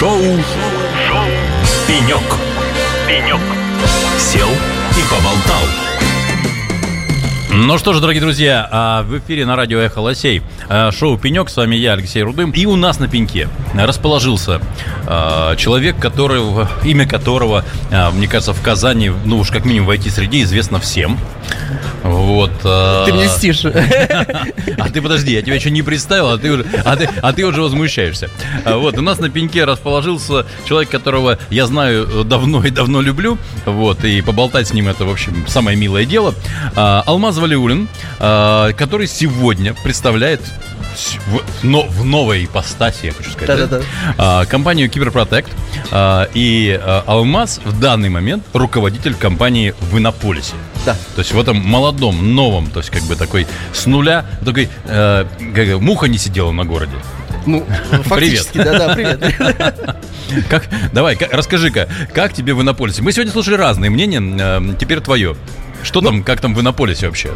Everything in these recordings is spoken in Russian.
Шоу, Шоу. «Пенек». «Пенек». Сел и поболтал. Ну что ж, дорогие друзья, а, в эфире на радио «Эхо Лосей» а, шоу «Пенек». С вами я, Алексей Рудым. И у нас на пеньке расположился а, человек, которого, имя которого, мне кажется, в Казани, ну уж как минимум в IT-среде известно всем. Вот. Ты мне стишь. А ты подожди, я тебя еще не представил, а ты уже, а ты, а ты уже возмущаешься. Вот, у нас на пеньке расположился человек, которого я знаю давно и давно люблю. Вот, и поболтать с ним это, в общем, самое милое дело. Алмаз Валиулин, который сегодня представляет в, но, в новой ипостаси, я хочу сказать, да, да, да. компанию Киберпротект. А, и а, Алмаз в данный момент руководитель компании в Иннополисе. Да. То есть в этом молодом, новом, то есть как бы такой с нуля, такой, э, как, муха не сидела на городе. Ну, фактически, да-да, привет. Как, давай, расскажи-ка, как тебе в Иннополисе? Мы сегодня слушали разные мнения, э, теперь твое. Что ну, там, как там в Иннополисе вообще?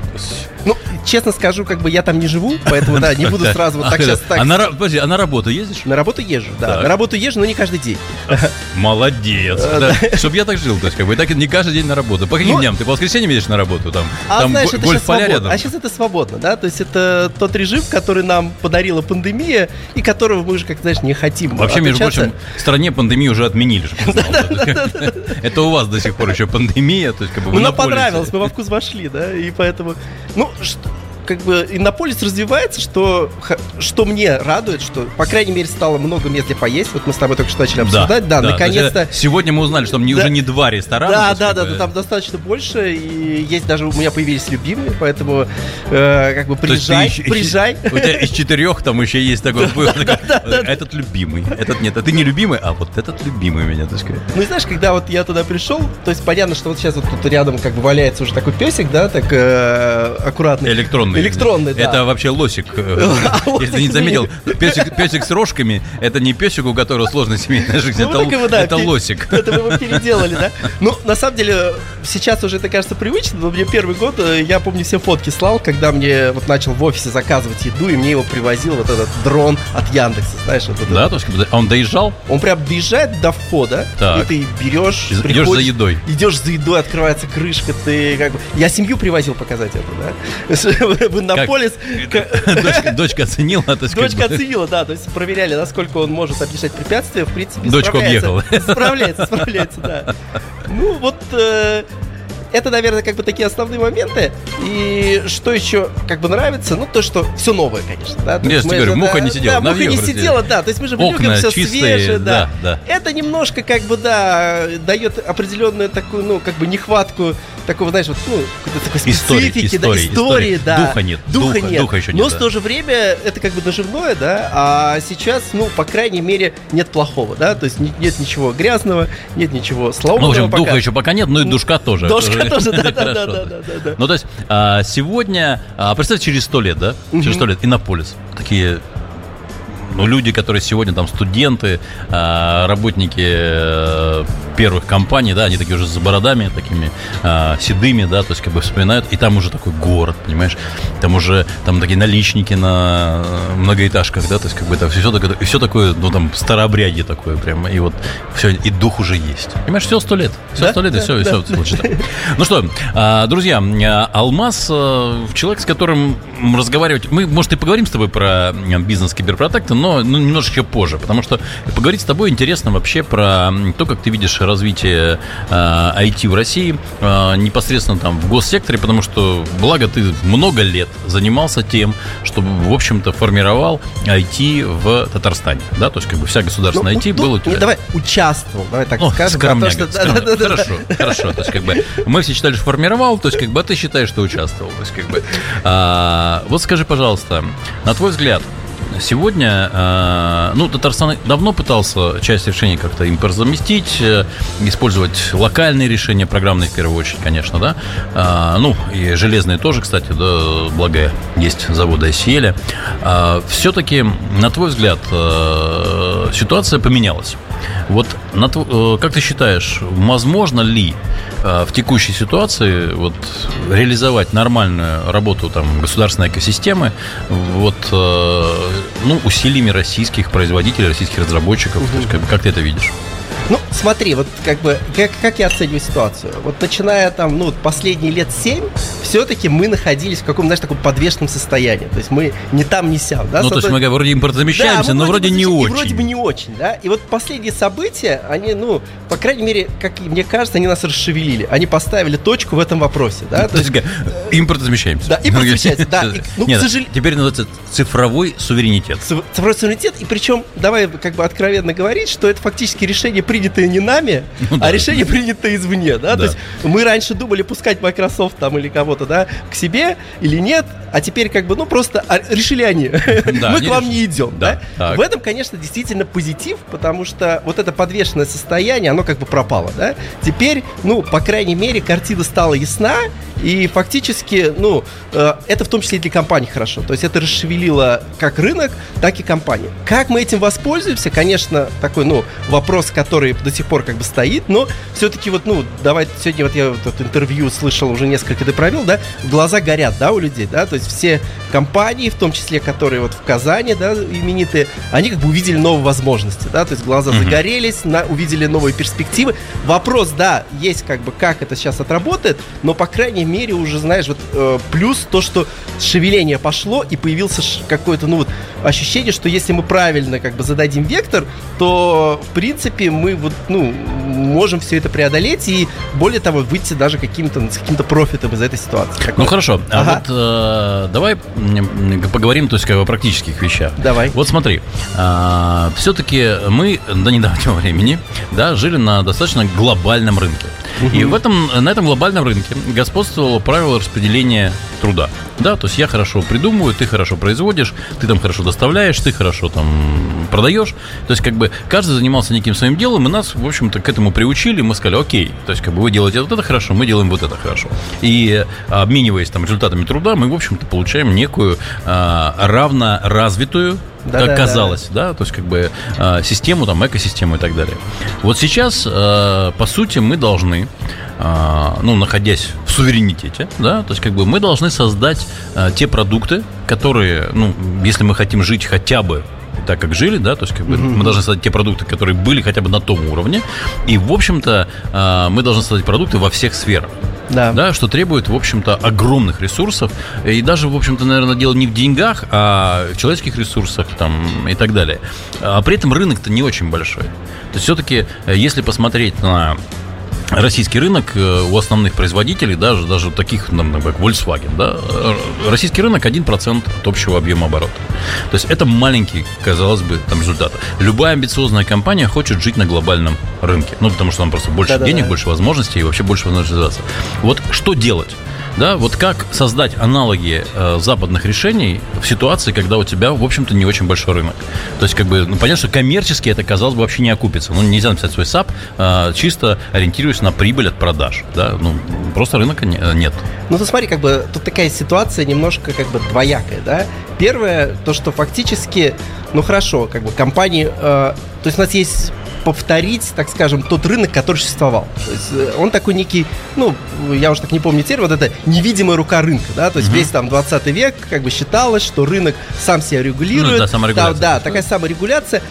Ну, честно скажу, как бы я там не живу, поэтому, да, не буду сразу вот так сейчас так... А на, подожди, а на работу ездишь? На работу езжу, да. На работу езжу, но не каждый день. Молодец. Э, Чтобы я так жил, то есть, как бы, так не каждый день на работу. По каким ну, дням? Ты по воскресеньям едешь на работу? Там, а там знаешь, это сейчас рядом. А сейчас это свободно, да? То есть это тот режим, который нам подарила пандемия, и которого мы уже, как знаешь, не хотим Вообще, между прочим, в стране пандемию уже отменили. Это у вас до сих пор еще пандемия, то есть, как бы, Ну, нам понравилось, мы во вкус вошли, да, и поэтому... Ну, что, как бы Иннополис развивается, что, что мне радует, что, по крайней мере, стало много мест, где поесть. Вот мы с тобой только что начали обсуждать. Да, да, да наконец-то. Сегодня мы узнали, что там не, да, уже не два ресторана. Да, да, да, да, там достаточно больше. И есть даже у меня появились любимые, поэтому э, как бы приезжай, еще, приезжай. У тебя из четырех там еще есть такой Этот любимый. Этот нет, а ты не любимый, а вот этот любимый у меня, так сказать. Ну, знаешь, когда вот я туда пришел, то есть понятно, что вот сейчас вот тут рядом как бы валяется уже такой песик, да, так э, аккуратный. Электронный электронный. Электронный, да. Это вообще лосик. А, Если ты не заметил, песик, с рожками, это не песик, у которого сложная семейная жизнь, ну, это, лосик. Это мы его переделали, да? Ну, на самом деле, сейчас уже это кажется привычно, но мне первый год, э, я помню, все фотки слал, когда мне вот начал в офисе заказывать еду, и мне его привозил вот этот дрон от Яндекса, знаешь, вот этот. Да, то есть а он доезжал? Он прям доезжает до входа, так. и ты берешь, идешь за едой. Идешь за едой, открывается крышка, ты как бы... Я семью привозил показать это, да? В Иннополис. Дочка, дочка оценила. То есть дочка как бы... оценила, да, то есть проверяли, насколько он может объезжать препятствия, в принципе, Дочка объехала. Справляется, справляется, да. Ну, вот э, это, наверное, как бы такие основные моменты. И что еще как бы нравится, ну, то, что все новое, конечно. Да? Я же говорю, муха не сидела. Да, муха не сидела, да. То есть мы же любим все свежее, да. да. Это немножко как бы, да, дает определенную такую, ну, как бы нехватку такого, знаешь, вот, ну, такой специфики, истории, да, истории, истории, да. Духа нет. Духа, духа нет. Духа еще нет. Но да. в то же время это как бы наживное, да, а сейчас, ну, по крайней мере, нет плохого, да, то есть нет ничего грязного, нет ничего слабого. Ну, в общем, духа еще пока нет, но и душка тоже. Душка тоже, да, да, да, да, да. Ну, то есть, а, сегодня, а, представьте, через сто лет, да, через сто лет, Иннополис, такие ну, люди, которые сегодня там студенты, а, работники э, первых компаний, да, они такие уже с бородами такими а, седыми, да, то есть как бы вспоминают, и там уже такой город, понимаешь, там уже там такие наличники на многоэтажках, да, то есть как бы это все, такое, все такое, ну там старообрядье такое прямо, и вот все, и дух уже есть. Понимаешь, все сто лет, все сто лет, и все, и все, Ну что, а, друзья, Алмаз, э, человек, с которым разговаривать, мы, может, и поговорим с тобой про бизнес киберпротекта, но ну, немножечко позже, потому что поговорить с тобой интересно вообще про то, как ты видишь развитие э, IT в России э, непосредственно там в госсекторе, потому что, благо, ты много лет занимался тем, чтобы, в общем-то, формировал IT в Татарстане, да, то есть как бы вся государственная ну, IT ну, была у тебя. Давай, участвовал, давай так О, скажем. Скромняга, что... скромняга. Хорошо, хорошо, то есть как бы мы все считали, что формировал, то есть как бы ты считаешь, что участвовал, то есть как бы. А, вот скажи, пожалуйста, на твой взгляд, Сегодня, э, ну, Татарстан давно пытался часть решений как-то им заместить, э, использовать локальные решения, программные в первую очередь, конечно, да. Э, ну, и железные тоже, кстати, да, благо есть заводы ICL. Все-таки, на твой взгляд, ситуация поменялась. Вот э, как ты считаешь, возможно ли э, в текущей ситуации вот реализовать нормальную работу там государственной экосистемы вот э, ну усилиями российских производителей, российских разработчиков? То есть, как, как ты это видишь? Ну, смотри, вот как бы, как, как я оцениваю ситуацию? Вот начиная там, ну, последние лет семь, все-таки мы находились в каком-то, знаешь, таком подвешенном состоянии. То есть мы не там, не сям, да? Ну, то есть мы вроде импортозамещаемся, да, мы но вроде не бы и очень. Вроде бы не очень, да. И вот последние события, они, ну, по крайней мере, как мне кажется, они нас расшевелили. Они поставили точку в этом вопросе, да. То есть, как, импортозамещаемся. Да, импортозамещаемся, да. И, ну, к сожалению- теперь называется цифровой суверенитет. циф- цифровой суверенитет, и причем, давай как бы откровенно говорить, что это фактически решение, принятое не нами, Ну да. а решение принято извне, да? Да. То есть мы раньше думали пускать Microsoft там или кого-то, да, к себе или нет, а теперь как бы, ну просто а, решили они. Да, мы к вам решили. не идем, Да, да? В этом, конечно, действительно позитив, потому что вот это подвешенное состояние, оно как бы пропало, да? Теперь, ну, по крайней мере, картина стала ясна, и фактически, ну, э, это в том числе и для компаний хорошо. То есть это расшевелило как рынок, так и компании. Как мы этим воспользуемся, конечно, такой, ну, вопрос, который до сих пор как бы стоит, но все-таки вот, ну, давай, сегодня вот я вот это интервью слышал, уже несколько ты провел, да, глаза горят, да, у людей, да, то есть все компании, в том числе, которые вот в Казани, да, именитые, они как бы увидели новые возможности, да, то есть глаза Мгм. загорелись, на, увидели новые перспективы. Вопрос, да, есть как бы, как это сейчас отработает, но, по крайней мере, уже, знаешь, вот э, плюс то, что шевеление пошло и появился какое-то, ну вот, ощущение, что если мы правильно как бы зададим вектор, то, в принципе, мы вот, ну, можем все это преодолеть и, более того, выйти даже каким-то, с каким-то профитом из этой ситуации. Ну хорошо, а Ага. вот э, давай м, поговорим, то есть как бы о практических вещах. Давай. Вот смотри, все-таки мы до недавнего времени, да, жили на достаточно глобальном рынке. И в этом, на этом глобальном рынке господствовало правило распределения труда. Да, то есть я хорошо придумываю, ты хорошо производишь, ты там хорошо доставляешь, ты хорошо там продаешь. То есть как бы каждый занимался неким своим делом, и нас, в общем-то, к этому приучили. Мы сказали, окей, то есть как бы вы делаете вот это хорошо, мы делаем вот это хорошо. И обмениваясь там результатами труда, мы, в общем-то, получаем некую э, равноразвитую как Да-да-да. казалось, да, то есть как бы э, систему, там, экосистему и так далее. Вот сейчас, э, по сути, мы должны, э, ну, находясь в суверенитете, да, то есть как бы мы должны создать э, те продукты, которые, ну, если мы хотим жить хотя бы так, как жили, да, то есть как бы мы должны создать те продукты, которые были хотя бы на том уровне, и, в общем-то, э, мы должны создать продукты во всех сферах Да. да, что требует, в общем-то, огромных ресурсов. И даже, в общем-то, наверное, дело не в деньгах, а в человеческих ресурсах там, и так далее. А при этом рынок-то не очень большой. То есть все-таки, если посмотреть на российский рынок э, у основных производителей, даже, даже таких, ну, как Volkswagen, да, э, российский рынок 1% от общего объема оборота. То есть это маленький, казалось бы, там результат. Любая амбициозная компания хочет жить на глобальном рынке. Ну, потому что там просто больше Да-да-да. денег, больше возможностей и вообще больше возможностей развиваться. Вот что делать? Да, вот как создать аналоги э, западных решений в ситуации, когда у тебя, в общем-то, не очень большой рынок. То есть, как бы, ну, понятно, что коммерчески это, казалось бы, вообще не окупится. Ну, нельзя написать свой SAP, э, чисто ориентируясь на прибыль от продаж. Да? Ну, просто рынка не- нет. Ну, ты смотри, как бы тут такая ситуация немножко как бы двоякая, да. Первое, то, что фактически, ну хорошо, как бы компании, э, то есть у нас есть повторить, так скажем, тот рынок, который существовал. То есть э, он такой некий, ну, я уже так не помню термин, вот это невидимая рука рынка, да, то есть весь там 20 век как бы считалось, что рынок сам себя регулирует. Ну да, саморегуляция. Да, да, такая саморегуляция.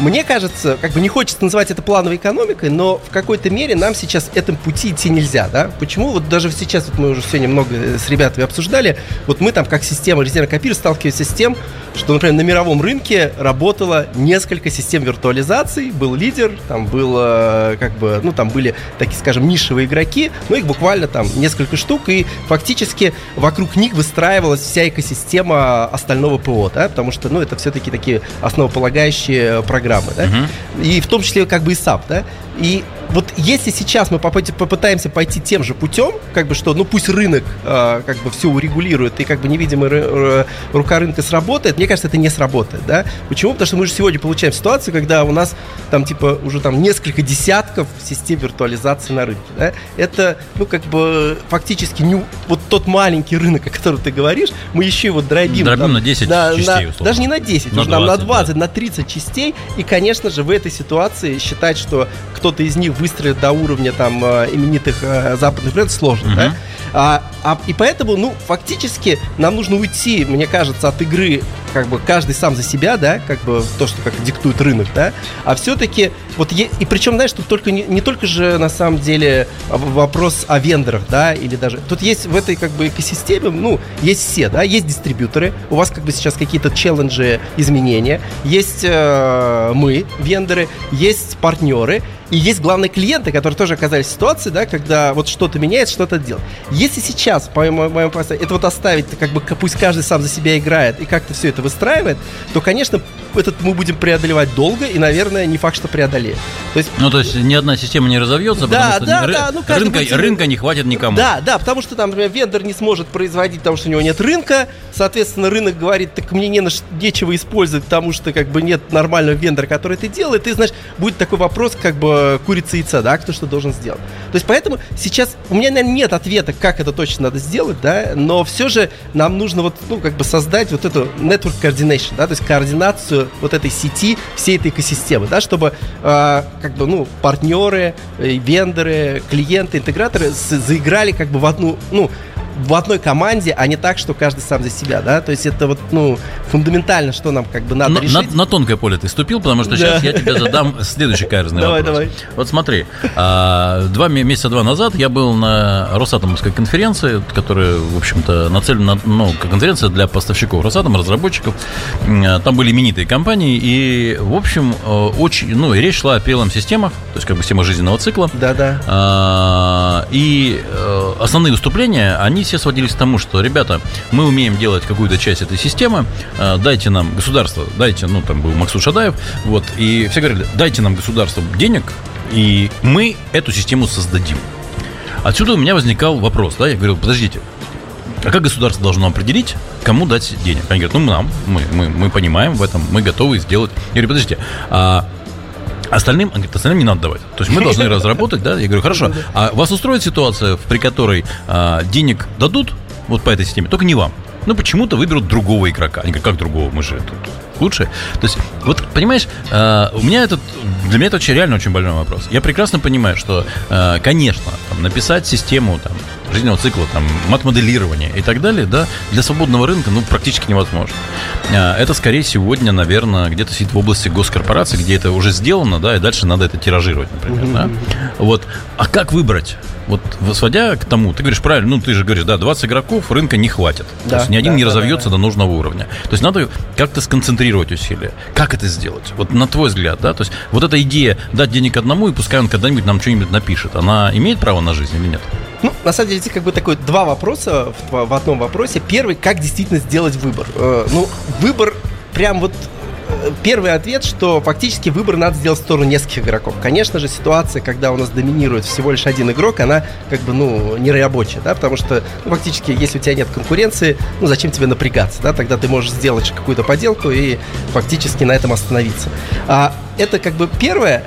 Мне кажется, как бы не хочется называть это плановой экономикой, но в какой-то мере нам сейчас этом пути идти нельзя, да? Почему? Вот даже сейчас, вот мы уже сегодня много э, с ребятами обсуждали, вот мы там как система резервного копирования сталкиваемся с тем, что, например, на мировом рынке работало несколько систем виртуализации, был лидер, там было, как бы, ну, там были такие, скажем, нишевые игроки, но их буквально там несколько штук, и фактически вокруг них выстраивалась вся экосистема остального ПО, да, потому что, ну, это все-таки такие основополагающие программы, да, Мгм. и в том числе как бы и SAP, да, и вот если сейчас мы попыт- попытаемся пойти тем же путем, как бы что, ну пусть рынок э, как бы все урегулирует и как бы невидимая ры- рука рынка сработает, мне кажется, это не сработает, да? Почему? Потому что мы же сегодня получаем ситуацию, когда у нас там типа уже там несколько десятков систем виртуализации на рынке, да? Это, ну как бы фактически не, вот тот маленький рынок, о котором ты говоришь, мы еще его дробим. Дробим там, на 10 на, частей, на. Даже не на 10, на уже 20, нам на 20, да. на 30 частей, и, конечно же, в этой ситуации считать, что кто-то из них выстрелит до уровня там э, именитых э, западных брендов сложно, угу. да? А, а, и поэтому, ну, фактически нам нужно уйти, мне кажется, от игры как бы каждый сам за себя, да, как бы то, что как диктует рынок, да, а все-таки вот е- и причем, знаешь, тут только не, не только же на самом деле вопрос о вендорах, да, или даже тут есть в этой как бы экосистеме, ну, есть все, да, есть дистрибьюторы, у вас как бы сейчас какие-то челленджи, изменения, есть э, мы, вендоры, есть партнеры, и есть главные клиенты, которые тоже оказались в ситуации, да, когда вот что-то меняется, что-то делать. Если сейчас, по моему, моему это вот оставить, как бы пусть каждый сам за себя играет и как-то все это выстраивает, то, конечно, этот мы будем преодолевать долго и, наверное, не факт, что преодолеем. То есть, ну, то есть ни одна система не разовьется, да, потому что да, ры- ну, рынка, будет... рынка не хватит никому. Да, да, потому что там, например, вендор не сможет производить, потому что у него нет рынка, соответственно, рынок говорит, так мне не на нечего использовать, потому что как бы нет нормального вендора, который это делает, и, значит, будет такой вопрос, как бы курица и яйца, да, кто что должен сделать. То есть поэтому сейчас у меня, наверное, нет ответа, как это точно надо сделать, да, но все же нам нужно вот, ну, как бы создать вот эту network coordination, да, то есть координацию вот этой сети, всей этой экосистемы, да, чтобы э, как бы, ну, партнеры, э, вендоры, клиенты, интеграторы заиграли как бы в одну, ну, в одной команде, а не так, что каждый сам за себя, да? То есть это вот, ну, фундаментально, что нам как бы надо на, решить. На, на тонкое поле ты ступил, потому что сейчас я тебе задам следующий каверзный давай, вопрос. Давай, Вот смотри, а, два месяца два назад я был на Росатомовской конференции, которая, в общем-то, нацелена, ну, конференция для поставщиков Росатом, разработчиков. Там были именитые компании, и, в общем, э, очень, ну, речь шла о PLM-системах, то есть как бы система жизненного цикла. Да-да. А, и э, основные выступления, они все сводились к тому, что, ребята, мы умеем делать какую-то часть этой системы, э, дайте нам государство, дайте, ну, там был Максут Шадаев, вот, и все говорили, дайте нам государство денег, и мы эту систему создадим. Отсюда у меня возникал вопрос, да, я говорил, подождите, а как государство должно определить, кому дать денег? Они говорят, ну, нам, мы, мы, мы понимаем в этом, мы готовы сделать. Я говорю, подождите, а Остальным, он говорит, остальным не надо давать. То есть мы должны разработать, да? Я говорю, хорошо. А вас устроит ситуация, при которой а, денег дадут вот по этой системе, только не вам. Ну, почему-то выберут другого игрока. Они говорят, как другого? Мы же тут лучше. То есть, вот, понимаешь, э, у меня этот, для меня это очень реально очень больной вопрос. Я прекрасно понимаю, что, э, конечно, там, написать систему там, жизненного цикла, там, мат-моделирования и так далее, да, для свободного рынка, ну, практически невозможно. Э, это скорее сегодня, наверное, где-то сидит в области госкорпорации, где это уже сделано, да, и дальше надо это тиражировать, например, да. Вот. А как выбрать? Вот сводя к тому, ты говоришь правильно, ну ты же говоришь, да, 20 игроков рынка не хватит. Да, То есть ни один да, не да, разовьется да, да. до нужного уровня. То есть надо как-то сконцентрировать усилия. Как это сделать? Вот на твой взгляд, да? То есть вот эта идея дать денег одному и пускай он когда-нибудь нам что-нибудь напишет, она имеет право на жизнь или нет? Ну, на самом деле, здесь как бы такой два вопроса в, в одном вопросе. Первый, как действительно сделать выбор. Э, ну, выбор прям вот первый ответ, что фактически выбор надо сделать в сторону нескольких игроков. Конечно же, ситуация, когда у нас доминирует всего лишь один игрок, она как бы, ну, не да, потому что ну, фактически, если у тебя нет конкуренции, ну, зачем тебе напрягаться, да, тогда ты можешь сделать какую-то поделку и фактически на этом остановиться. А, это как бы первое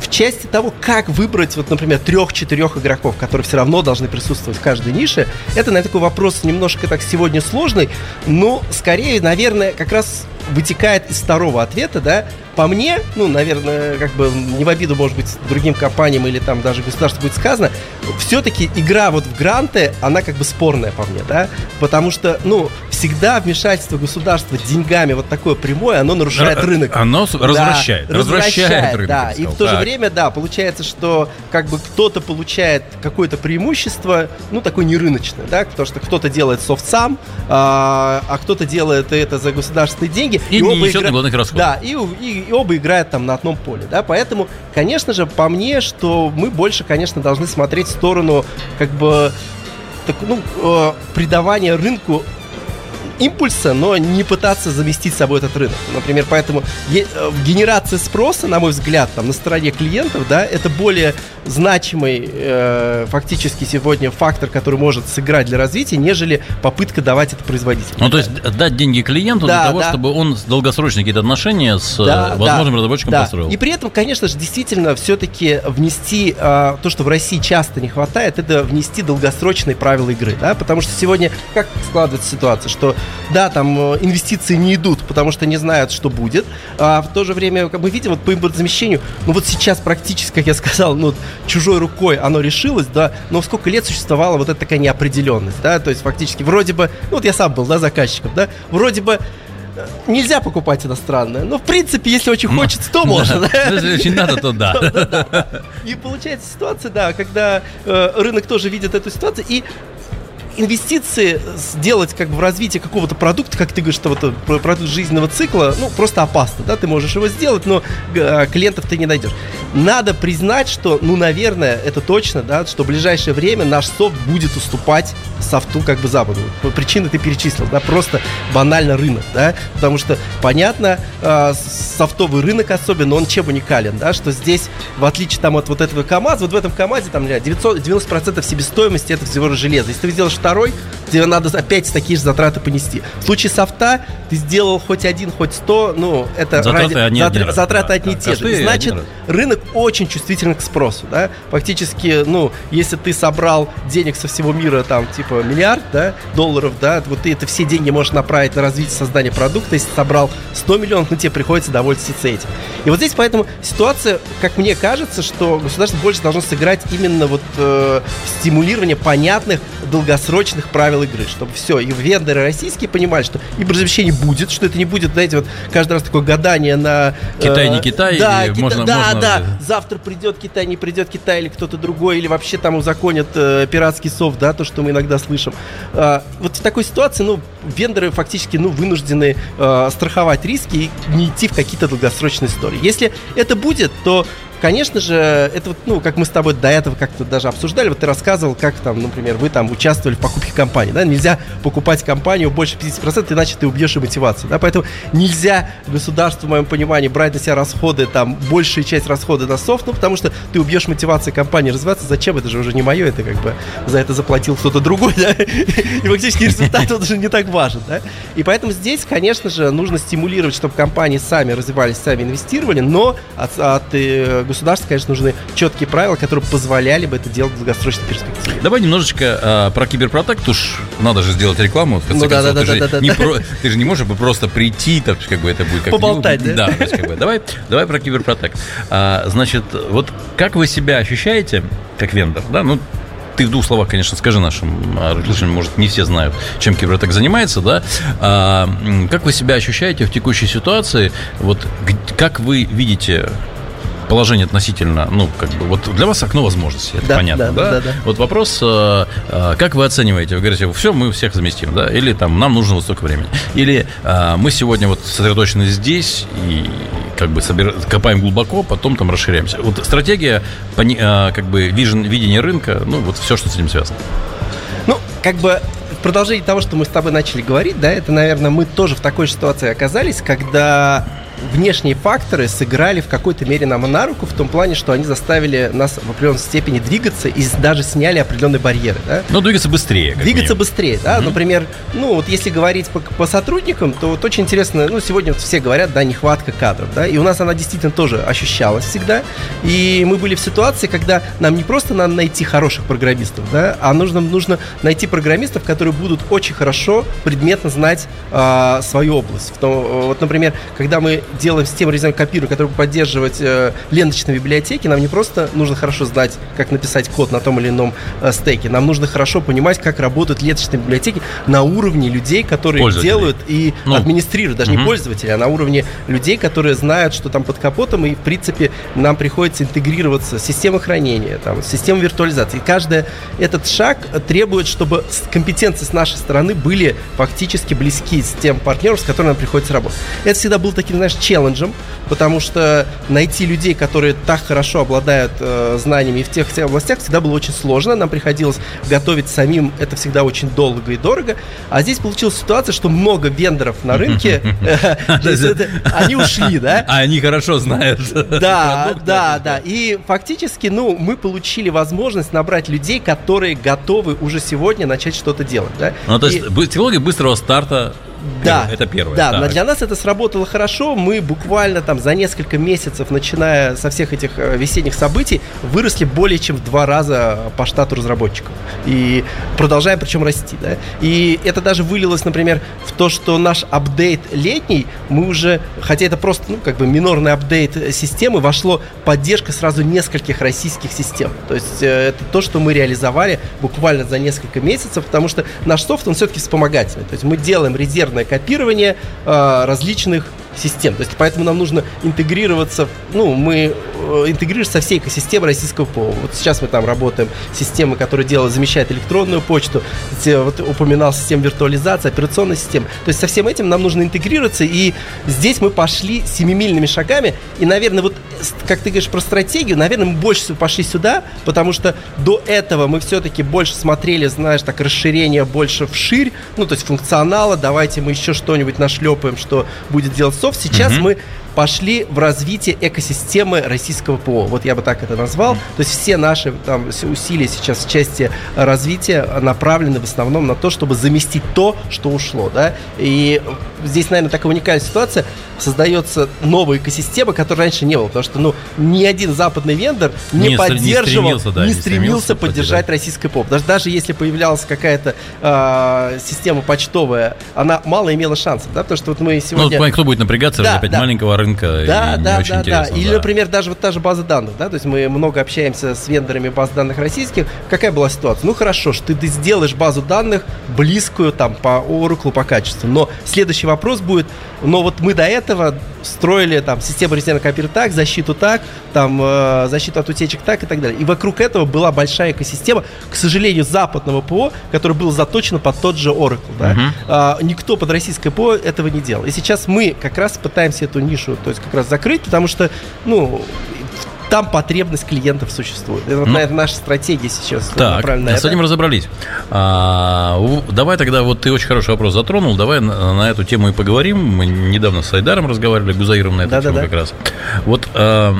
в части того, как выбрать, вот, например, трех-четырех игроков, которые все равно должны присутствовать в каждой нише, это, наверное, такой вопрос немножко так сегодня сложный, но скорее, наверное, как раз вытекает из второго ответа, да, по мне, ну, наверное, как бы не в обиду, может быть, другим компаниям или там даже государству будет сказано, все-таки игра вот в гранты, она как бы спорная по мне, да, потому что, ну, всегда вмешательство государства деньгами вот такое прямое, оно нарушает Р- рынок. Оно да, развращает, развращает рынок. Да, и в то так. же время, да, получается, что как бы кто-то получает какое-то преимущество, ну, такое нерыночное, да, потому что кто-то делает софт сам, а, а кто-то делает это за государственные деньги. И, и не несет игра... главных расходов. Да, и, и, и оба играют там на одном поле, да, поэтому, конечно же, по мне, что мы больше, конечно, должны смотреть в сторону, как бы, так, ну, э, придавания рынку импульса, но не пытаться заместить собой этот рынок. Например, поэтому э, генерация спроса, на мой взгляд, там, на стороне клиентов, да, это более значимый э, фактически сегодня фактор, который может сыграть для развития, нежели попытка давать это производителю. Ну, то есть дать деньги клиенту Да, для того, да. чтобы он долгосрочные какие-то отношения с э, возможным разработчиком да. построил. И при этом, конечно же, действительно все-таки внести а, то, что в России часто не хватает, это внести долгосрочные правила игры, да, потому что сегодня как складывается ситуация, что да, там э, инвестиции не идут, потому что не знают, что будет, а в то же время, как мы видим, вот по импортозамещению, ну вот сейчас практически, как я сказал, ну чужой рукой оно решилось, да, но сколько лет существовала вот эта такая неопределенность, да, то есть фактически вроде бы, ну вот я сам был, да, заказчиком, да, вроде бы э, нельзя покупать иностранное, но в принципе, если очень хочется, то можно, Если очень надо, то да. И получается ситуация, да, когда э, рынок тоже видит эту ситуацию и инвестиции сделать как бы в развитие какого-то продукта, как ты говоришь, что вот про- продукт жизненного цикла, ну, просто опасно, да, ты можешь его сделать, но э, клиентов ты не найдешь. Надо признать, что, ну, наверное, это точно, да, что в ближайшее время наш софт будет уступать софту как бы западу. Причины ты перечислил, да, просто банально рынок, да, потому что, понятно, э, софтовый рынок особенно, он чем уникален, да, что здесь, в отличие там от вот этого КАМАЗа, вот в этом КАМАЗе там, не знаю, 900, 90% себестоимости это всего лишь железо. Если ты сделаешь второй, тебе надо опять такие же затраты понести. В случае софта ты сделал хоть один, хоть сто, ну, это Затраты одни- затр- один затраты да, одни и те же. косты И Значит, рынок очень чувствителен к спросу, да. Фактически, ну, если ты собрал денег со всего мира, там, типа, миллиард, да, долларов, да, вот ты это все деньги можешь направить на развитие создания продукта. Если собрал 100 миллионов, ну, тебе приходится довольствоваться этим. И вот здесь поэтому ситуация, как мне кажется, что государство больше должно сыграть именно вот э, стимулирование понятных долгосрочных правил игры, чтобы все, и вендоры российские понимали, что импортозамещение будет, что это не будет, знаете, вот каждый раз такое гадание на... э, Китай, не Китай, да, или Кита- можно- да, можно- да, завтра придет Китай, не придет Китай или кто-то другой, или вообще там узаконят э, пиратский софт, да, то, что мы иногда слышим. А, вот в такой ситуации, ну, вендоры фактически, ну, вынуждены э, страховать риски и не идти в какие-то долгосрочные истории. Если это будет, то Конечно же, это вот, ну, как мы с тобой до этого как-то даже обсуждали, вот ты рассказывал, как там, например, вы там участвовали в покупке компании, да, нельзя покупать компанию больше 50%, иначе ты убьешь и мотивацию, да, поэтому нельзя государству, в моем понимании, брать на себя расходы, там, большая часть расхода на софт, ну, потому что ты убьешь мотивацию компании развиваться, зачем, это же уже не мое, это как бы за это заплатил кто-то другой, да, и фактически результат уже не так важен, да, и поэтому здесь, конечно же, нужно стимулировать, чтобы компании сами развивались, сами инвестировали, но от, от э, государства, конечно, нужны четкие правила, которые позволяли бы это делать в долгосрочной перспективе. Давай немножечко а, про киберпротект, уж надо же сделать рекламу. В конце Ну да, концов, да, ты, да, же да, да, не да. про- ты же не можешь просто прийти, так, как бы это будет как Поболтать, да? Да, то есть, как бы, давай, давай про киберпротект. А, значит, вот как вы себя ощущаете как вендор, да? Ну, ты в двух словах, конечно, скажи нашим а, слушателям, может, не все знают, чем Киберпротек занимается, да? А, как вы себя ощущаете в текущей ситуации? Вот как вы видите положение относительно, ну, как бы, вот для вас окно возможностей, это Да, понятно, да, да? да, да. Вот вопрос, э, э, как вы оцениваете? Вы говорите, все, мы всех заместим, да? Или там нам нужно вот столько времени? Или э, мы сегодня вот сосредоточены здесь и как бы собира- копаем глубоко, потом там расширяемся. Вот стратегия, как бы вижен, видение рынка, ну вот все, что с этим связано. Ну, как бы в продолжении того, что мы с тобой начали говорить, да, это, наверное, мы тоже в такой ситуации оказались, когда внешние факторы сыграли в какой-то мере нам на руку в том плане, что они заставили нас в определенной степени двигаться и даже сняли определенные барьеры, да. Ну, двигаться быстрее. Двигаться минимум. быстрее, да, например, ну вот если говорить по, по сотрудникам, то вот очень интересно, ну сегодня вот все говорят, да, нехватка кадров, да, и у нас она действительно тоже ощущалась всегда, и мы были в ситуации, когда нам не просто надо найти хороших программистов, да, а нужно, нужно найти программистов, которые будут очень хорошо предметно знать а, свою область. В том- вот, например, когда мы делаем систему резервного копирования, которая будет поддерживать э, ленточные библиотеки, нам не просто нужно хорошо знать, как написать код на том или ином э, стеке, нам нужно хорошо понимать, как работают ленточные библиотеки на уровне людей, которые делают и Ну, администрируют, даже мгм. не пользователей, а на уровне людей, которые знают, что там под капотом, и, в принципе, нам приходится интегрироваться с системой хранения, там, с системой виртуализации. И каждый этот шаг требует, чтобы компетенции с нашей стороны были фактически близки с тем партнером, с которым нам приходится работать. Это всегда был таким, знаешь, челленджем, потому что найти людей, которые так хорошо обладают э, знаниями в тех всех областях, всегда было очень сложно. Нам приходилось готовить самим, это всегда очень долго и дорого. А здесь получилась ситуация, что много вендоров на рынке, они ушли, да? А они хорошо знают. Да, да, да. И фактически, ну, мы получили возможность набрать людей, которые готовы уже сегодня начать что-то делать, да? Ну, то есть технология быстрого старта да, это первое. Да, но для нас это сработало хорошо. Мы буквально там за несколько месяцев, начиная со всех этих э, весенних событий, выросли более чем в два раза по штату разработчиков. И продолжаем причем расти. Да? И это даже вылилось, например, в то, что наш апдейт летний, мы уже, хотя это просто, ну, как бы минорный апдейт системы, вошло поддержка сразу нескольких российских систем. То есть э, это то, что мы реализовали буквально за несколько месяцев, потому что наш софт, он все-таки вспомогательный. То есть мы делаем резерв инженерное копирование э, различных систем. То есть поэтому нам нужно интегрироваться, ну, мы э, интегрируемся со всей экосистемой российского ПО. Вот сейчас мы там работаем с системой, которая делает, замещает электронную почту, вот упоминал систему виртуализации, операционной системы. То есть со всем этим нам нужно интегрироваться, и здесь мы пошли семимильными шагами, и, наверное, вот как ты говоришь про стратегию, наверное, мы больше всего пошли сюда, потому что до этого мы все-таки больше смотрели, знаешь, так, расширение больше вширь, ну, то есть функционала, давайте мы еще что-нибудь нашлепаем, что будет делать софт. Сейчас mm-hmm. мы пошли в развитие экосистемы российского ПО. Вот я бы так это назвал. То есть все наши там, усилия сейчас в части развития направлены в основном на то, чтобы заместить то, что ушло. Да? И здесь, наверное, такая уникальная ситуация. Создается новая экосистема, которой раньше не было. Потому что ну, ни один западный вендор не, не поддерживал, не стремился, да, не стремился, стремился поддержать российское ПО. Даже, даже если появлялась какая-то э, система почтовая, она мало имела шансов. Да? Потому что вот мы сегодня... Ну, кто будет напрягаться да, опять да. маленького рынка. Да, да, да, да. да. Или, например, даже вот та же база данных, да, то есть мы много общаемся с вендорами баз данных российских. Какая была ситуация? Ну хорошо, что ты, ты сделаешь базу данных близкую там по Oracle по качеству, но следующий вопрос будет, но вот мы до этого строили там систему резервного копира так, защиту так, там э, защиту от утечек так и так далее. И вокруг этого была большая экосистема, к сожалению, западного ПО, который был заточен под тот же Oracle. Да? Uh-huh. А, никто под российское ПО этого не делал. И сейчас мы как раз пытаемся эту нишу, то есть как раз закрыть, потому что, ну, там потребность клиентов существует. Это, ну, наверное, наша стратегия сейчас. Так, с этим разобрались. А, давай тогда, вот ты очень хороший вопрос затронул, давай на, на эту тему и поговорим. Мы недавно с Айдаром разговаривали, Гузаиром на эту да, тему да, да. как раз. Вот, а,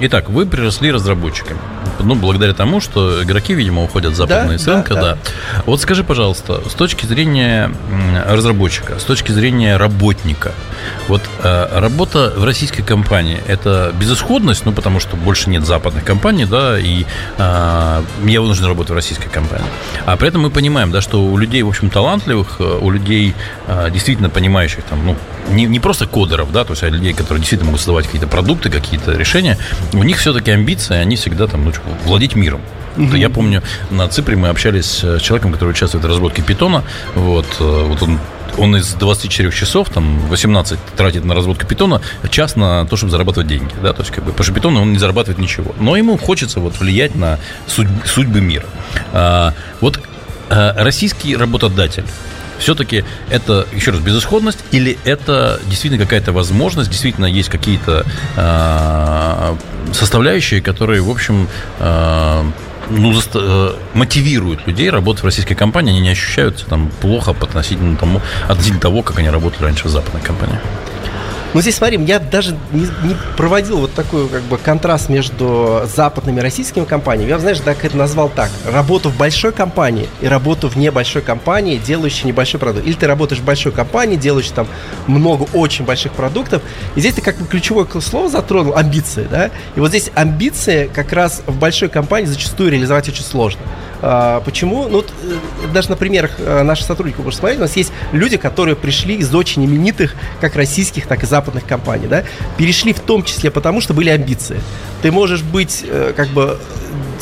итак, вы приросли разработчиками ну, благодаря тому, что игроки, видимо, уходят в западные да, с рынка, да, да. да. Вот скажи, пожалуйста, с точки зрения разработчика, с точки зрения работника, вот э, работа в российской компании это безысходность, ну, потому что больше нет западных компаний, да, и э, я вынужден работать в российской компании. А при этом мы понимаем, да, что у людей, в общем, талантливых, э, у людей э, действительно понимающих, там, ну, не, не просто кодеров, да, то есть а людей, которые действительно могут создавать какие-то продукты, какие-то решения, у них все-таки амбиции, они всегда там, ну, владеть миром. Mm-hmm. Я помню, на Ципре мы общались с человеком, который участвует в разработке питона. Вот, э, вот он он из 24 часов, там, 18 тратит на разработку питона, час на то, чтобы зарабатывать деньги, да, то есть, как бы, потому что питон, он не зарабатывает ничего, но ему хочется вот влиять на судь, судьбы мира. А, вот а, российский работодатель, все-таки это, еще раз, безысходность или это действительно какая-то возможность, действительно есть какие-то э, составляющие, которые, в общем, э, ну, заста- э, мотивируют людей работать в российской компании, они не ощущаются там плохо относительно, тому, относительно того, как они работали раньше в западной компании. Ну, здесь, смотри, я даже не, не проводил вот такой как бы контраст между западными и российскими компаниями. Я, знаешь, так это назвал так. Работу в большой компании и работу в небольшой компании, делающей небольшой продукт. Или ты работаешь в большой компании, делаешь там много очень больших продуктов. И здесь ты как бы ключевое слово затронул, амбиции, да? И вот здесь амбиции как раз в большой компании зачастую реализовать очень сложно. А, почему? Ну, э, даже на примерах э, наших сотрудников, можно смотреть, у нас есть люди, которые пришли из очень именитых как российских, так и западных компаний, да, перешли в том числе потому, что были амбиции. Ты можешь быть э, как бы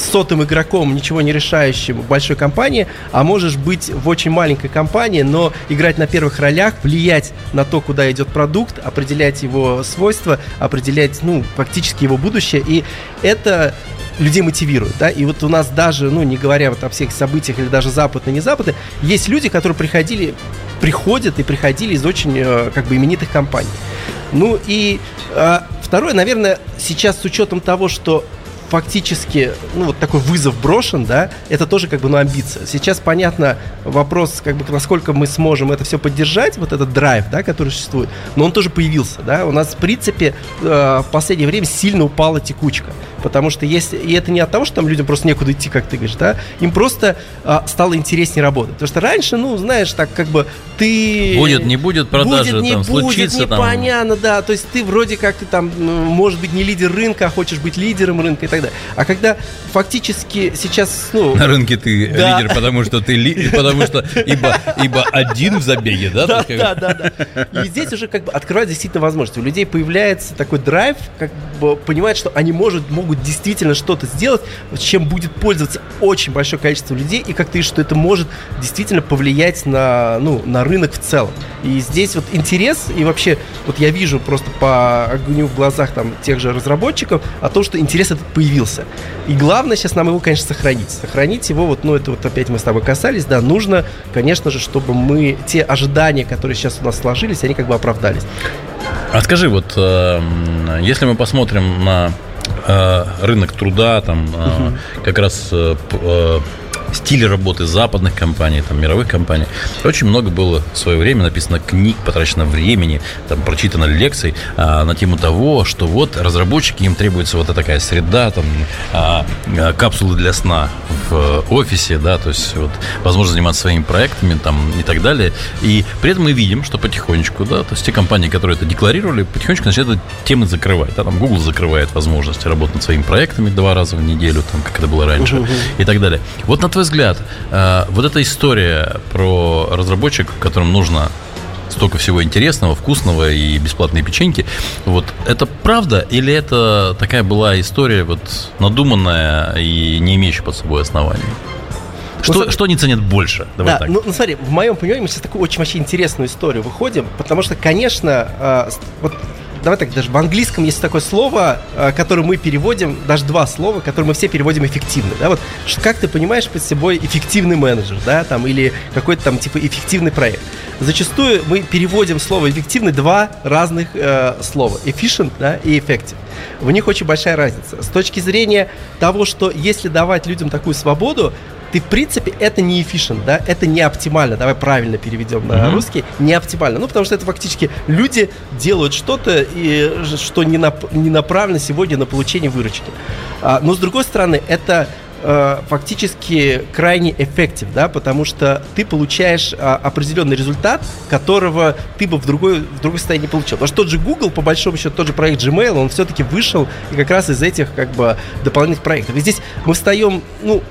сотым игроком, ничего не решающим в большой компании, а можешь быть в очень маленькой компании, но играть на первых ролях, влиять на то, куда идет продукт, определять его свойства, определять, ну, фактически его будущее. И это людей мотивирует, да, и вот у нас даже, ну, не говоря вот о всех событиях или даже западные, не западные, есть люди, которые приходили приходят и приходили из очень э, как бы именитых компаний. Ну и э, второе, наверное, сейчас с учетом того, что фактически, ну, вот такой вызов брошен, да, это тоже как бы, ну, амбиция. Сейчас понятно вопрос, как бы, насколько мы сможем это все поддержать, вот этот драйв, да, который существует, но он тоже появился, да, у нас, в принципе, э, в последнее время сильно упала текучка. Потому что если... И это не от того, что там людям просто некуда идти, как ты говоришь, да? Им просто а, стало интереснее работать. Потому что раньше, ну, знаешь, так как бы ты... Будет, не будет продажи, будет, не там, будет, случится непонятно, там... да. То есть ты вроде как там, может быть, не лидер рынка, а хочешь быть лидером рынка и так далее. А когда фактически сейчас, ну... На рынке ты да. лидер, потому что ты ли... потому что ибо, ибо один в забеге, да? Да, да, да, да. И здесь уже как бы открывают действительно возможности. У людей появляется такой драйв, как бы понимают, что они может, могут действительно что-то сделать, чем будет пользоваться очень большое количество людей, и как ты видишь, что это может действительно повлиять на, ну, на рынок в целом. И здесь вот интерес, и вообще, вот я вижу просто по огню в глазах там тех же разработчиков о том, что интерес этот появился. И главное сейчас нам его, конечно, сохранить. Сохранить его, вот, ну, это вот опять мы с тобой касались, да, нужно, конечно же, чтобы мы, те ожидания, которые сейчас у нас сложились, они как бы оправдались. А скажи, вот э, если мы посмотрим на Э, рынок труда, там угу. как раз э, стиле работы западных компаний, там, мировых компаний. Очень много было в свое время написано книг, потрачено времени, там, прочитано лекций а, на тему того, что вот разработчики, им требуется вот такая среда, там, а, а, капсулы для сна в офисе, да, то есть вот возможность заниматься своими проектами там и так далее. И при этом мы видим, что потихонечку, да, то есть те компании, которые это декларировали, потихонечку начинают тему закрывать. Да, там Google закрывает возможность работать над своими проектами два раза в неделю, там, как это было раньше, uh-huh. и так далее. Вот на твой взгляд, э, вот эта история про разработчиков, которым нужно столько всего интересного, вкусного и бесплатные печеньки. Вот это правда или это такая была история вот надуманная и не имеющая под собой оснований? Что, ну, что они ценят больше? Давай да, так. Ну, ну смотри, в моем понимании мы сейчас такую очень вообще интересную историю выходим, потому что, конечно, э, вот давай так, даже в английском есть такое слово, э, которое мы переводим, даже два слова, которые мы все переводим эффективно, да, вот как ты понимаешь под собой эффективный менеджер, да, там, или какой-то там типа эффективный проект. Зачастую мы переводим слово эффективный два разных э, слова, efficient, да, и effective. В них очень большая разница. С точки зрения того, что если давать людям такую свободу, ты, в принципе, это не efficient, да, это не оптимально. Давай правильно переведем на mm-hmm. русский. Не оптимально. Ну, потому что это фактически люди делают что-то, и, что не, нап- не направлено сегодня на получение выручки. А, но, с другой стороны, это э, фактически крайне эффектив, да, потому что ты получаешь а, определенный результат, которого ты бы в другой, в другой состоянии не получил. Потому что тот же Google, по большому счету, тот же проект Gmail, он все-таки вышел и как раз из этих как бы дополнительных проектов. И здесь мы встаем, ну,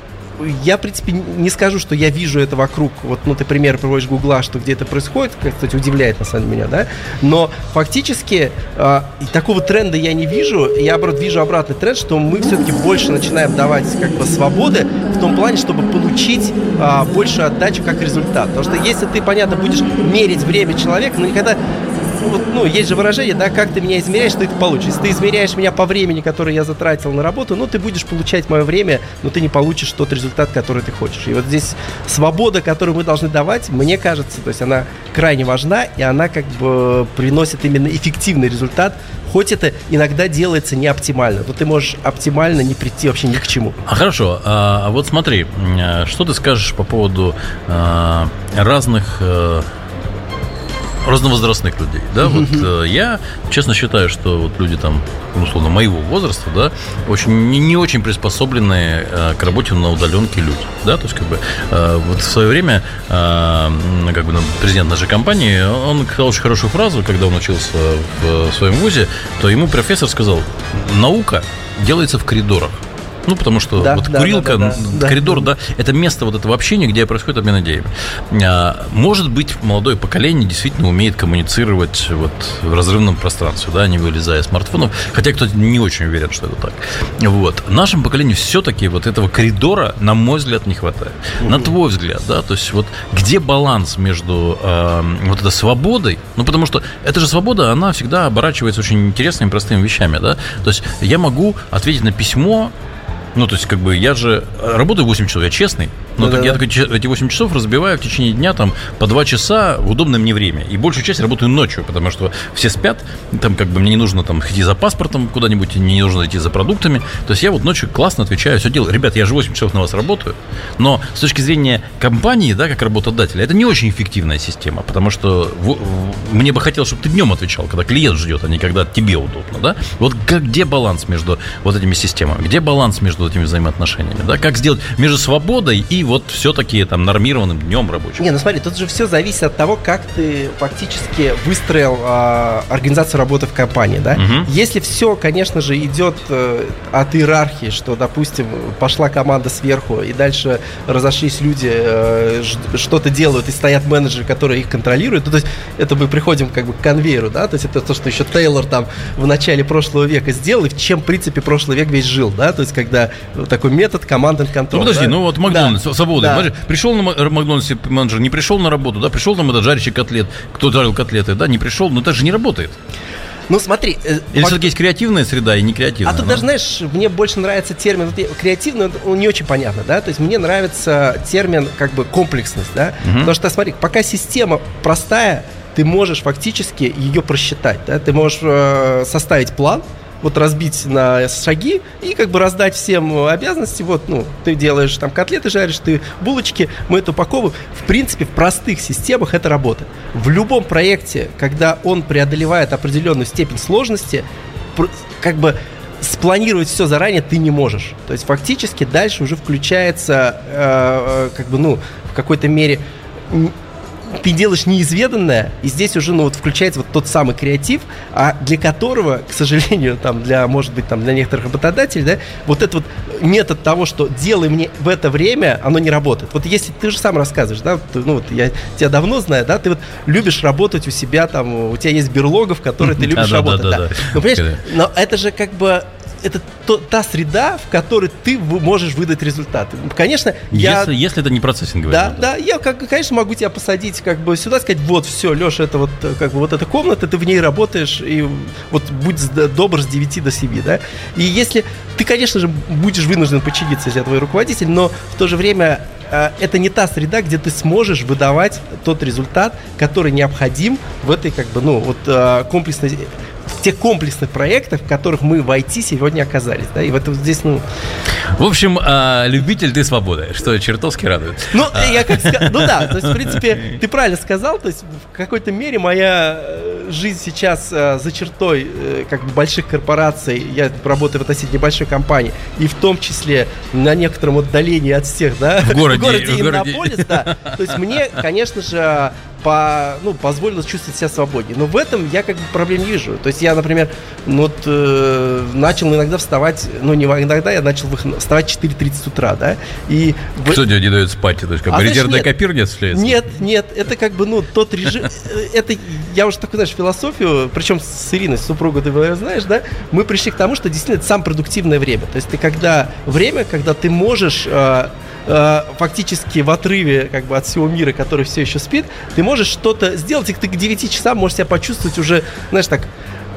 я, в принципе, не скажу, что я вижу это вокруг. Вот, ну, ты пример приводишь Гугла, что где это происходит, кстати, удивляет на самом деле меня, да. Но фактически э, такого тренда я не вижу. Я, наоборот, вижу обратный тренд, что мы все-таки больше начинаем давать как бы свободы в том плане, чтобы получить э, большую отдачу как результат. Потому что если ты, понятно, будешь мерить время человека, но никогда вот, ну, есть же выражение, да, как ты меня измеряешь, ты получишь. Если ты измеряешь меня по времени, которое я затратил на работу, ну, ты будешь получать мое время, но ты не получишь тот результат, который ты хочешь. И вот здесь свобода, которую мы должны давать, мне кажется, то есть она крайне важна, и она как бы приносит именно эффективный результат, хоть это иногда делается не оптимально, но ты можешь оптимально не прийти вообще ни к чему. А хорошо, а, вот смотри, что ты скажешь по поводу а, разных а, разновозрастных людей, да, вот э, я честно считаю, что вот люди там, ну, условно, моего возраста, да, очень не, не очень приспособленные э, к работе на удаленке люди, да, то есть как бы э, вот в свое время э, как бы президент нашей компании, он сказал очень хорошую фразу, когда он учился в своем вузе, то ему профессор сказал, наука делается в коридорах. Ну, потому что да, вот да, курилка, да, да, да, коридор, да. да, это место вот этого общения, где происходит обмен идеями. А, может быть, молодое поколение действительно умеет коммуницировать вот в разрывном пространстве, да, не вылезая из смартфонов, хотя кто-то не очень уверен, что это так. Вот. Нашему поколению все-таки вот этого коридора, на мой взгляд, не хватает. Угу. На твой взгляд, да, то есть вот где баланс между э, вот этой свободой, ну, потому что эта же свобода, она всегда оборачивается очень интересными, простыми вещами, да, то есть я могу ответить на письмо, ну, то есть, как бы, я же работаю 8 часов, я честный, Ну, так Да-да-да. я че- эти 8 часов разбиваю в течение дня там по 2 часа в удобное мне время. И большую часть работаю ночью, потому что все спят. Там как бы мне не нужно там идти за паспортом куда-нибудь, не нужно идти за продуктами. То есть я вот ночью классно отвечаю, все делаю. Ребят, я же 8 часов на вас работаю. Но с точки зрения компании, да, как работодателя, это не очень эффективная система, потому что в- в- мне бы хотелось, чтобы ты днем отвечал, когда клиент ждет, а не когда тебе удобно, да? Вот как, где баланс между вот этими системами? Где баланс между этими взаимоотношениями, да? Как сделать между свободой и вот все-таки там нормированным днем рабочим? Не, ну смотри, тут же все зависит от того, как ты фактически выстроил а, организацию работы в компании, да? Мгм. Если все, конечно же, идет э, от иерархии, что, допустим, пошла команда сверху, и дальше разошлись люди, э, что-то делают, и стоят менеджеры, которые их контролируют, ну, то есть это мы приходим как бы к конвейеру, да, то есть это то, что еще Тейлор там в начале прошлого века сделал, и в чем, в принципе, прошлый век весь жил, да, то есть когда вот такой метод командный Ну контроль. подожди, да? ну вот Макдональдс, Да. Свобода. Да. Пришел на Ма- Макдональдсе менеджер, не пришел на работу, да, пришел там этот жарящий котлет, кто жарил котлеты, да, не пришел, но это же не работает. Ну смотри, э, Или Мак- все-таки есть креативная среда и не креативная? А тут ну? даже, знаешь, мне больше нравится термин вот креативный, он не очень понятно, да, то есть мне нравится термин как бы комплексность, да, Мгм. потому что, смотри, пока система простая, ты можешь фактически ее просчитать, да, ты можешь э, составить план, вот разбить на шаги и как бы раздать всем обязанности. Вот, ну, ты делаешь там котлеты, жаришь, ты булочки, мы это упаковываем. В принципе, в простых системах это работает. В любом проекте, когда он преодолевает определенную степень сложности, как бы спланировать все заранее ты не можешь. То есть фактически дальше уже включается, э, э, как бы, ну, в какой-то мере ты делаешь неизведанное, и здесь уже, ну, вот включается вот тот самый креатив, а для которого, к сожалению, там, для, может быть, там, для некоторых работодателей, да, вот этот вот метод того, что делай мне в это время, оно не работает. Вот если ты же сам рассказываешь, да, вот, ну, вот я тебя давно знаю, да, ты вот любишь работать у себя, там, у тебя есть берлога, в которой ты любишь работать, да. Ну, понимаешь, но это же как бы это то- та среда, в которой ты можешь выдать результаты. Конечно, я... Если, если это не процессинговая Да, работа. да, я, как, конечно, могу тебя посадить как бы сюда, сказать, вот, все, Леша, это вот, э, как бы, вот эта комната, ты в ней работаешь, и вот будь добр с 9 до 7, да. И если ты, конечно же, будешь вынужден подчиниться, если я твой руководитель, но в то же время э, это не та среда, где ты сможешь выдавать тот результат, который необходим в этой, как бы, ну, вот э, комплексной тех комплексных проектах, в которых мы в IT сегодня оказались, да, и в этом здесь, ну, В общем, а, любитель ты свободы, что чертовски радует. Ну, я как сказал, ну да, то есть, в принципе, ты правильно сказал, то есть, в какой-то мере моя э, жизнь сейчас э, за чертой, э, как бы, больших корпораций, я работаю в относительно небольшой компании, и в том числе на некотором отдалении от всех, да, В городе, в городе в городе. Иннополис, да, то есть, мне, конечно же, по, ну, позволило чувствовать себя свободнее. Но в этом я как бы проблем не вижу. То есть я, например, ну, вот, э, начал иногда вставать, ну не иногда, я начал вставать в 4.30 утра, да, и... Кто тебе не дает спать? То есть, как А бы знаешь, резервный нет. копир не осуществляется? Нет, нет, это как бы, ну, тот режим, э, это, я уже такую, знаешь, философию, причем с Ириной, с супругой, ты наверное, знаешь, да, мы пришли к тому, что действительно это самое продуктивное время. То есть ты когда, время, когда ты можешь э, э, фактически в отрыве как бы от всего мира, который все еще спит, ты можешь что-то сделать, и ты к 9 часам можешь себя почувствовать уже, знаешь, так,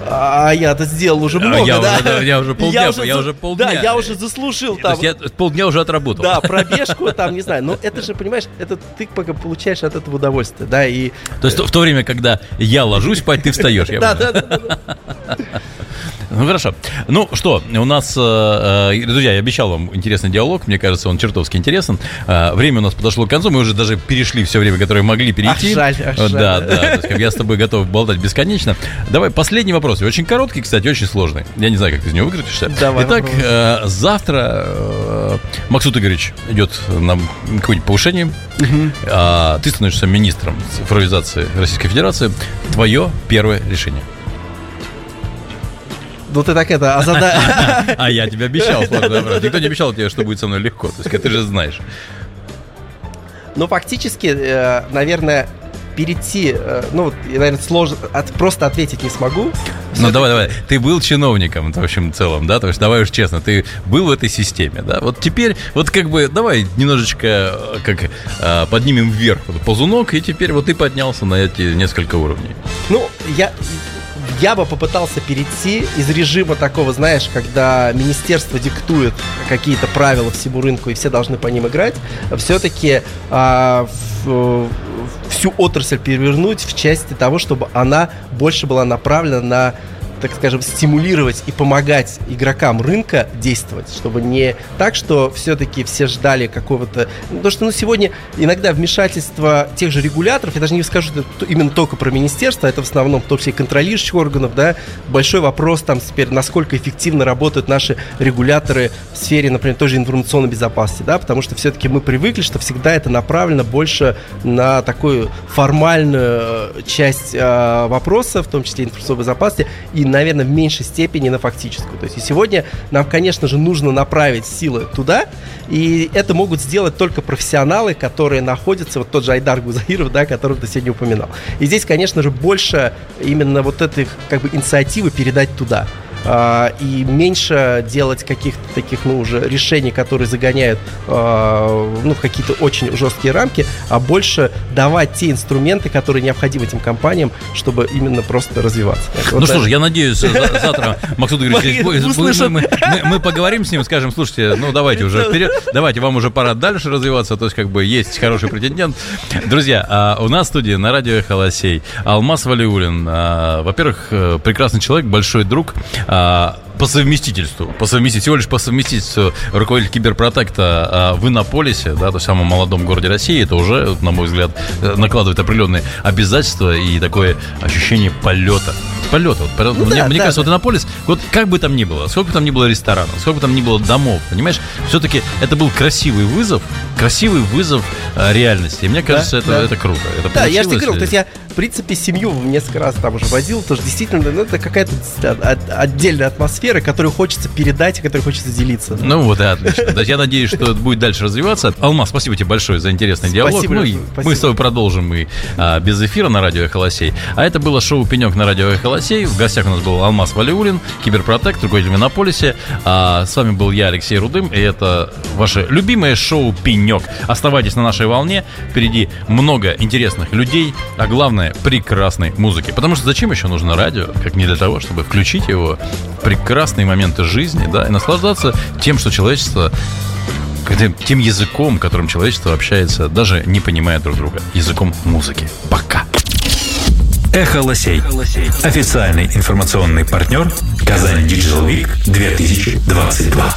а я-то сделал уже А много, я да? уже, да, я уже полдня, я за- уже полдня. Да, я уже заслужил То там. есть я полдня уже отработал. Да, пробежку там, не знаю. Но это же, понимаешь, это ты пока получаешь от этого удовольствие, да, и... То есть в то время, когда я ложусь спать, ты встаешь. я да, да, да. Ну хорошо. Ну что, у нас, э, э, друзья, я обещал вам интересный диалог. Мне кажется, он чертовски интересен. Э, время у нас подошло к концу. Мы уже даже перешли все время, которое могли перейти. Ах, жаль, ах, жаль. Да, да. Есть, я с тобой готов болтать бесконечно. Давай последний вопрос. Очень короткий, кстати, очень сложный. Я не знаю, как ты из него выкрутишься. Давай, Итак, попробуем. завтра Максут Игоревич идет на какое-нибудь повышение. А, ты становишься министром цифровизации Российской Федерации. Твое первое решение. Ну ты так это, озада... А я тебе обещал, Никто не обещал тебе, что будет со мной легко. То есть, ты же знаешь. Ну, фактически, э, наверное, перейти, э, ну, вот, наверное, сложно, от- просто ответить не смогу. Ну, давай, давай. Ты был чиновником, в общем, целом, да? То есть, давай уж честно, ты был в этой системе, да? Вот теперь, вот как бы, давай немножечко, э, как, э, поднимем вверх вот ползунок, и теперь вот ты поднялся на эти несколько уровней. Ну, я я бы попытался перейти из режима такого, знаешь, когда министерство диктует какие-то правила всему рынку и все должны по ним играть, все-таки а, в, всю отрасль перевернуть в части того, чтобы она больше была направлена на так скажем, стимулировать и помогать игрокам рынка действовать, чтобы не так, что все-таки все ждали какого-то... Ну, потому что ну, сегодня иногда вмешательство тех же регуляторов, я даже не скажу именно только про министерство, это в основном в том числе контролирующих органов, да, большой вопрос там теперь, насколько эффективно работают наши регуляторы в сфере, например, тоже информационной безопасности, да, потому что все-таки мы привыкли, что всегда это направлено больше на такую формальную э, часть э, вопроса, в том числе информационной безопасности, и наверное, в меньшей степени на фактическую. То есть и сегодня нам, конечно же, нужно направить силы туда, и это могут сделать только профессионалы, которые находятся, вот тот же Айдар Гузаиров, да, которого ты сегодня упоминал. И здесь, конечно же, больше именно вот этой как бы инициативы передать туда. А, и меньше делать каких-то таких, ну, уже решений, которые загоняют, а, ну, в какие-то очень жесткие рамки, а больше давать те инструменты, которые необходимы этим компаниям, чтобы именно просто развиваться. Вот ну что ж, я надеюсь, завтра Максут Игоревич мы поговорим с ним, скажем, слушайте, ну давайте уже вперед, давайте, вам уже пора дальше развиваться, то есть как бы есть хороший претендент. Друзья, а, у нас в студии на радио Холосей Алмаз Валиулин, во-первых, э, прекрасный человек, большой друг, по совместительству, по совместительству, всего лишь по совместительству руководитель киберпротекта а, в Иннополисе, да, то самом молодом городе России, это уже, на мой взгляд, э, накладывает определенные обязательства и такое ощущение полета. Полета. Вот, ну, мне, да, мне да, кажется, да. вот Иннополис, вот как бы там ни было, сколько бы там ни было ресторанов, сколько бы там ни было домов, понимаешь, все-таки это был красивый вызов, красивый вызов а, реальности. И мне кажется, да, это, да. это круто. Это да, я же тебе говорил, то есть я, в принципе, семью несколько раз там уже возил, тоже действительно, ну, это какая-то отдельная атмосфера которую хочется передать и которой хочется делиться. Ну вот, да, отлично. Я надеюсь, что это будет дальше развиваться. Алмаз, спасибо тебе большое за интересный диалог. Спасибо, ну, и спасибо. мы с тобой продолжим и а, без эфира на радио Эхолосей. А это было шоу «Пенек» на радио Эхолосей. В гостях у нас был Алмаз Валиулин, киберпротект, руководитель Минополисе. А, с вами был я, Алексей Рудым, и это ваше любимое шоу «Пенек». Оставайтесь на нашей волне. Впереди много интересных людей, а главное, прекрасной музыки. Потому что зачем еще нужно радио, как не для того, чтобы включить его прекрасно прекрасные моменты жизни, да, и наслаждаться тем, что человечество тем языком, которым человечество общается, даже не понимая друг друга. Языком музыки. Пока. Эхо Лосей. Официальный информационный партнер Казань Digital Week 2022.